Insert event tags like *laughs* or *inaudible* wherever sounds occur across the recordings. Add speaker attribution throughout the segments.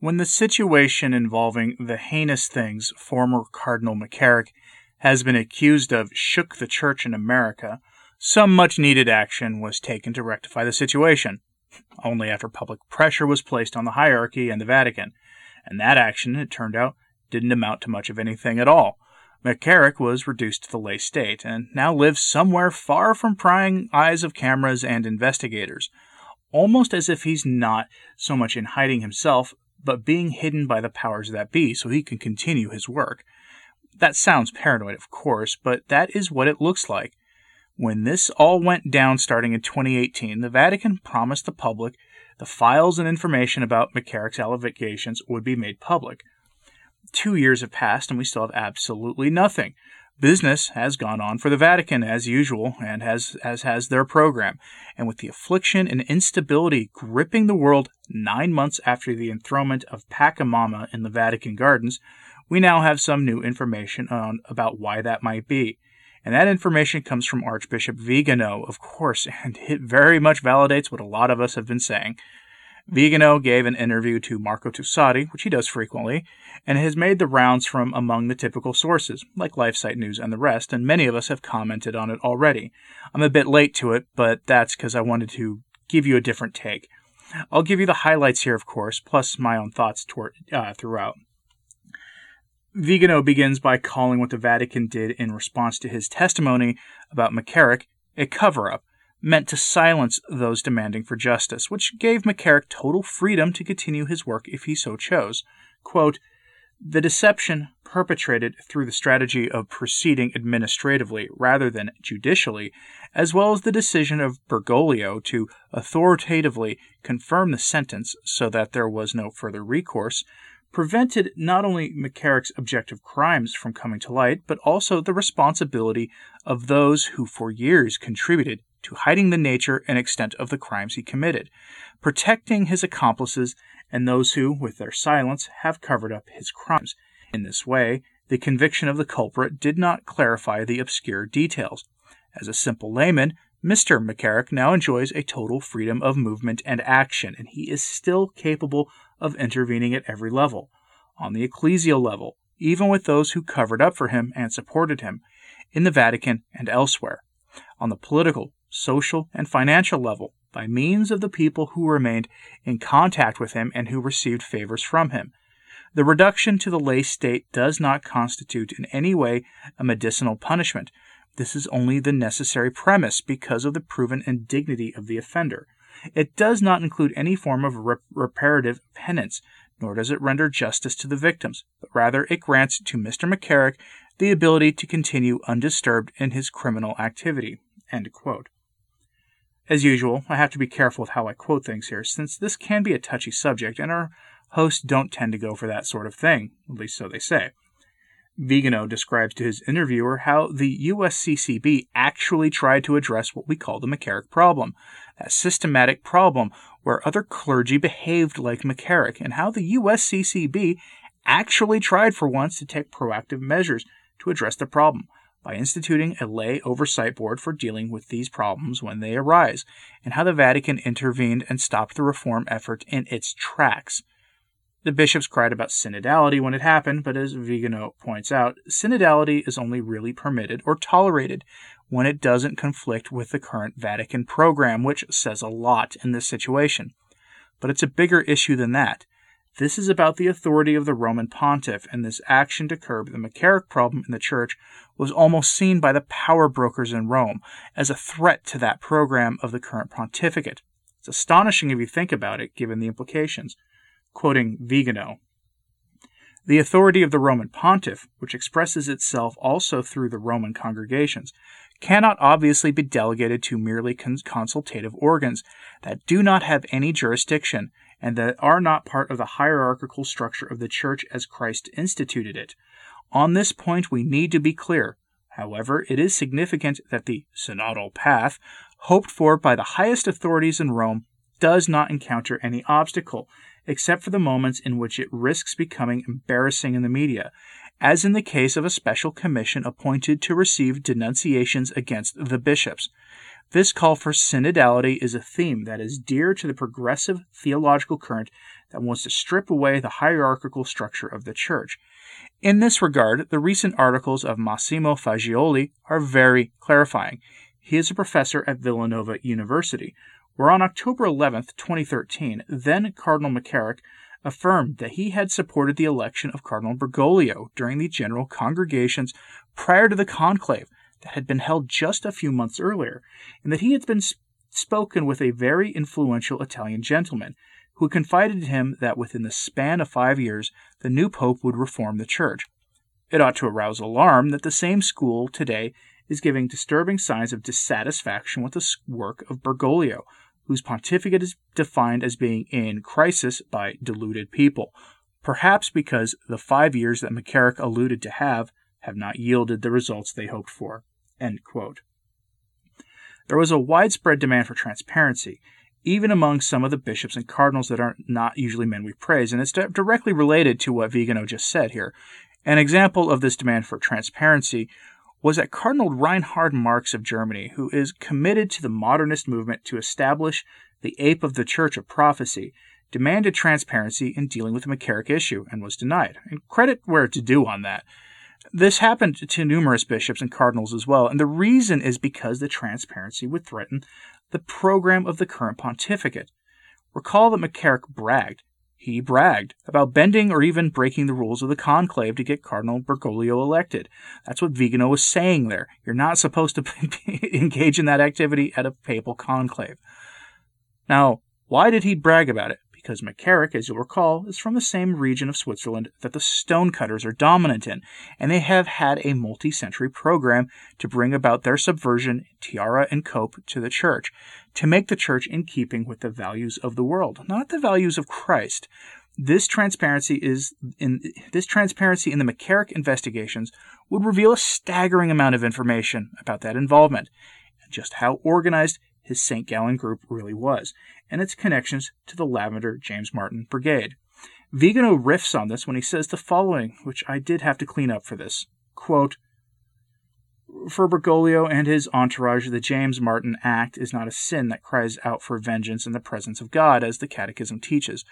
Speaker 1: When the situation involving the heinous things former Cardinal McCarrick has been accused of shook the church in America, some much needed action was taken to rectify the situation, only after public pressure was placed on the hierarchy and the Vatican, and that action, it turned out, didn't amount to much of anything at all. McCarrick was reduced to the lay state, and now lives somewhere far from prying eyes of cameras and investigators, almost as if he's not so much in hiding himself, but being hidden by the powers that be so he can continue his work. That sounds paranoid, of course, but that is what it looks like. When this all went down starting in 2018, the Vatican promised the public the files and information about McCarrick's allegations would be made public. Two years have passed and we still have absolutely nothing. Business has gone on for the Vatican as usual, and has as has their program. And with the affliction and instability gripping the world nine months after the enthronement of Pachamama in the Vatican gardens, we now have some new information on about why that might be. And that information comes from Archbishop Vigano, of course, *laughs* and it very much validates what a lot of us have been saying. Vigano gave an interview to Marco Tosatti, which he does frequently, and has made the rounds from among the typical sources, like LifeSite News and the rest, and many of us have commented on it already. I'm a bit late to it, but that's because I wanted to give you a different take. I'll give you the highlights here, of course, plus my own thoughts toward, uh, throughout. Vigano begins by calling what the Vatican did in response to his testimony about McCarrick a cover up meant to silence those demanding for justice, which gave McCarrick total freedom to continue his work if he so chose. Quote, the deception perpetrated through the strategy of proceeding administratively rather than judicially, as well as the decision of Bergoglio to authoritatively confirm the sentence so that there was no further recourse, prevented not only McCarrick's objective crimes from coming to light, but also the responsibility of those who for years contributed to hiding the nature and extent of the crimes he committed, protecting his accomplices and those who, with their silence, have covered up his crimes. In this way, the conviction of the culprit did not clarify the obscure details. As a simple layman, Mr. McCarrick now enjoys a total freedom of movement and action, and he is still capable of intervening at every level. On the ecclesial level, even with those who covered up for him and supported him, in the Vatican and elsewhere. On the political, social, and financial level by means of the people who remained in contact with him and who received favors from him. The reduction to the lay state does not constitute in any way a medicinal punishment. This is only the necessary premise because of the proven indignity of the offender. It does not include any form of rep- reparative penance, nor does it render justice to the victims, but rather it grants to Mr. McCarrick the ability to continue undisturbed in his criminal activity. As usual, I have to be careful with how I quote things here, since this can be a touchy subject, and our hosts don't tend to go for that sort of thing, at least so they say. Vigano describes to his interviewer how the USCCB actually tried to address what we call the McCarrick problem, that systematic problem where other clergy behaved like McCarrick, and how the USCCB actually tried for once to take proactive measures to address the problem by instituting a lay oversight board for dealing with these problems when they arise, and how the Vatican intervened and stopped the reform effort in its tracks. The bishops cried about synodality when it happened, but as Vigano points out, synodality is only really permitted or tolerated when it doesn't conflict with the current Vatican program, which says a lot in this situation. But it's a bigger issue than that. This is about the authority of the Roman pontiff, and this action to curb the McCarrick problem in the church was almost seen by the power brokers in Rome as a threat to that program of the current pontificate. It's astonishing if you think about it, given the implications. Quoting Vigano, the authority of the Roman pontiff, which expresses itself also through the Roman congregations, cannot obviously be delegated to merely consultative organs that do not have any jurisdiction and that are not part of the hierarchical structure of the Church as Christ instituted it. On this point, we need to be clear. However, it is significant that the synodal path, hoped for by the highest authorities in Rome, does not encounter any obstacle, except for the moments in which it risks becoming embarrassing in the media, as in the case of a special commission appointed to receive denunciations against the bishops. This call for synodality is a theme that is dear to the progressive theological current that wants to strip away the hierarchical structure of the church. In this regard, the recent articles of Massimo Faggioli are very clarifying. He is a professor at Villanova University, where on October 11, 2013, then Cardinal McCarrick affirmed that he had supported the election of Cardinal Bergoglio during the general congregations prior to the conclave that had been held just a few months earlier, and that he had been spoken with a very influential Italian gentleman who confided to him that within the span of five years the new pope would reform the church. It ought to arouse alarm that the same school today is giving disturbing signs of dissatisfaction with the work of Bergoglio, whose pontificate is defined as being in crisis by deluded people, perhaps because the five years that McCarrick alluded to have have not yielded the results they hoped for. There was a widespread demand for transparency, even among some of the bishops and cardinals that are not usually men we praise, and it's directly related to what Vigano just said here. An example of this demand for transparency was that Cardinal Reinhard Marx of Germany, who is committed to the modernist movement to establish the ape of the Church of Prophecy, demanded transparency in dealing with the McCarrick issue and was denied. And credit where it's due on that. This happened to numerous bishops and cardinals as well, and the reason is because the transparency would threaten the program of the current pontificate. Recall that McCarrick bragged he bragged about bending or even breaking the rules of the conclave to get Cardinal Bergoglio elected. That's what Vigano was saying there. You're not supposed to *laughs* engage in that activity at a papal conclave. Now, why did he brag about it? Because McCarrick, as you'll recall, is from the same region of Switzerland that the stonecutters are dominant in, and they have had a multi century program to bring about their subversion, tiara and cope, to the church, to make the church in keeping with the values of the world, not the values of Christ. This transparency is in this transparency in the McCarrick investigations would reveal a staggering amount of information about that involvement and just how organized his St. Gallen group really was, and its connections to the Lavender James Martin Brigade. Vigano riffs on this when he says the following, which I did have to clean up for this. Quote, for Bergoglio and his entourage, the James Martin Act is not a sin that cries out for vengeance in the presence of God, as the Catechism teaches.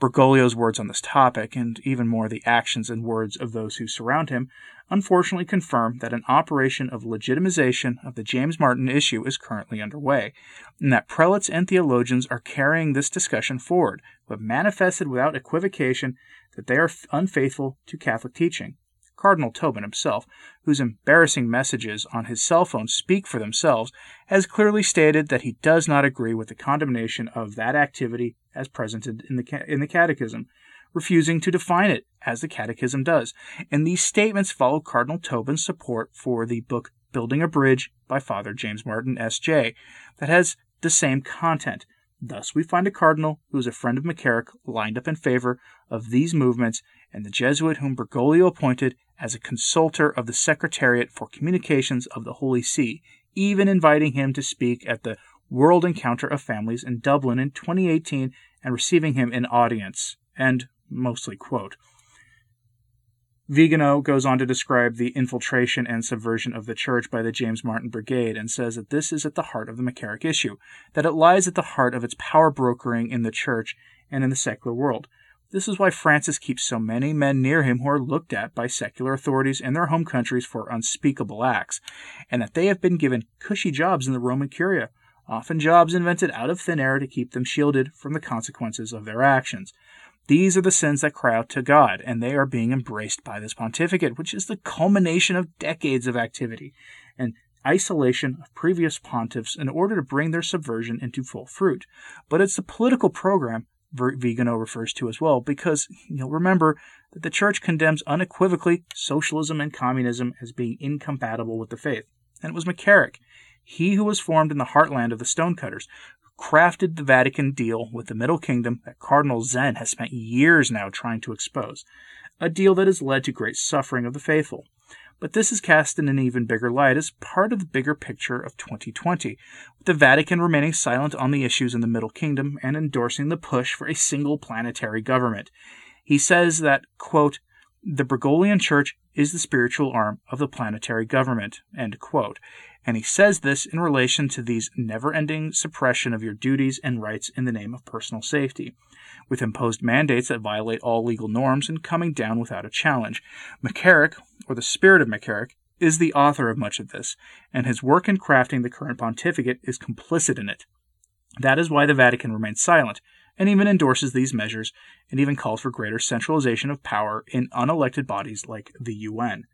Speaker 1: Bergoglio's words on this topic, and even more the actions and words of those who surround him, unfortunately confirm that an operation of legitimization of the James Martin issue is currently underway, and that prelates and theologians are carrying this discussion forward, but manifested without equivocation that they are unfaithful to Catholic teaching. Cardinal Tobin himself, whose embarrassing messages on his cell phone speak for themselves, has clearly stated that he does not agree with the condemnation of that activity as presented in the, in the Catechism, refusing to define it as the Catechism does. And these statements follow Cardinal Tobin's support for the book Building a Bridge by Father James Martin, S.J., that has the same content. Thus, we find a cardinal who is a friend of McCarrick lined up in favor of these movements, and the Jesuit whom Bergoglio appointed as a consultor of the Secretariat for Communications of the Holy See, even inviting him to speak at the World Encounter of Families in Dublin in 2018 and receiving him in audience. And mostly quote. Vigano goes on to describe the infiltration and subversion of the church by the James Martin Brigade and says that this is at the heart of the McCarrick issue, that it lies at the heart of its power brokering in the church and in the secular world. This is why Francis keeps so many men near him who are looked at by secular authorities in their home countries for unspeakable acts, and that they have been given cushy jobs in the Roman Curia, often jobs invented out of thin air to keep them shielded from the consequences of their actions. These are the sins that cry out to God, and they are being embraced by this pontificate, which is the culmination of decades of activity and isolation of previous pontiffs in order to bring their subversion into full fruit. But it's the political program Vigano refers to as well, because you'll remember that the church condemns unequivocally socialism and communism as being incompatible with the faith. And it was McCarrick, he who was formed in the heartland of the stonecutters, who crafted the Vatican deal with the Middle Kingdom that Cardinal Zen has spent years now trying to expose, a deal that has led to great suffering of the faithful. But this is cast in an even bigger light as part of the bigger picture of 2020, with the Vatican remaining silent on the issues in the Middle Kingdom and endorsing the push for a single planetary government. He says that, quote, the Bergoglian Church is the spiritual arm of the planetary government, end quote and he says this in relation to these never ending suppression of your duties and rights in the name of personal safety, with imposed mandates that violate all legal norms and coming down without a challenge. McCarrick, or the spirit of McCarrick, is the author of much of this, and his work in crafting the current pontificate is complicit in it. That is why the Vatican remains silent, and even endorses these measures, and even calls for greater centralization of power in unelected bodies like the UN.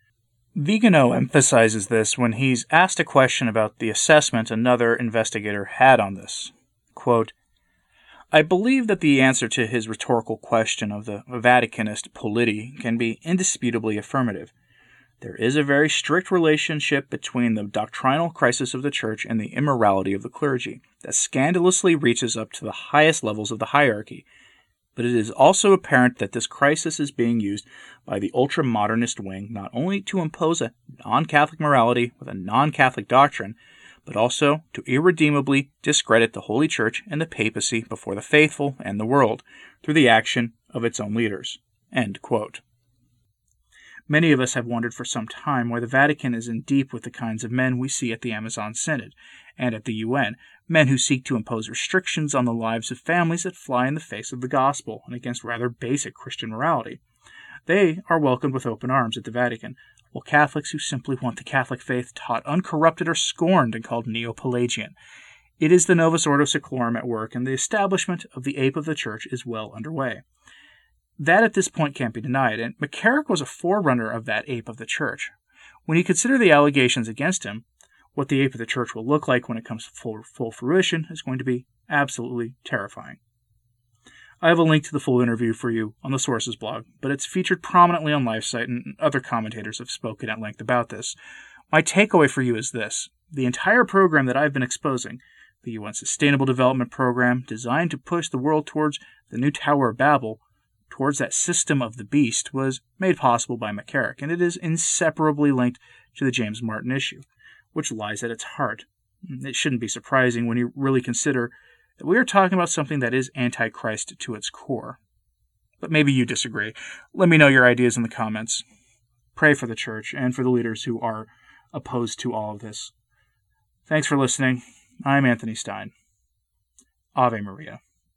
Speaker 1: Vigano emphasizes this when he's asked a question about the assessment another investigator had on this. Quote, I believe that the answer to his rhetorical question of the Vaticanist polity can be indisputably affirmative. There is a very strict relationship between the doctrinal crisis of the Church and the immorality of the clergy that scandalously reaches up to the highest levels of the hierarchy, but it is also apparent that this crisis is being used by the ultra modernist wing not only to impose a non Catholic morality with a non Catholic doctrine, but also to irredeemably discredit the Holy Church and the papacy before the faithful and the world through the action of its own leaders. Many of us have wondered for some time why the Vatican is in deep with the kinds of men we see at the Amazon Synod and at the UN, men who seek to impose restrictions on the lives of families that fly in the face of the gospel and against rather basic Christian morality. They are welcomed with open arms at the Vatican, while Catholics who simply want the Catholic faith taught uncorrupted are scorned and called Neo Pelagian. It is the Novus Ordo Seclorum at work, and the establishment of the ape of the Church is well underway. That at this point can't be denied, and McCarrick was a forerunner of that ape of the church. When you consider the allegations against him, what the ape of the church will look like when it comes to full, full fruition is going to be absolutely terrifying. I have a link to the full interview for you on the Sources blog, but it's featured prominently on LifeSite, and other commentators have spoken at length about this. My takeaway for you is this the entire program that I've been exposing, the UN Sustainable Development Program, designed to push the world towards the new Tower of Babel, towards that system of the beast was made possible by McCarrick, and it is inseparably linked to the James Martin issue, which lies at its heart. It shouldn't be surprising when you really consider that we are talking about something that is antichrist to its core. But maybe you disagree. Let me know your ideas in the comments. Pray for the church and for the leaders who are opposed to all of this. Thanks for listening. I'm Anthony Stine. Ave Maria.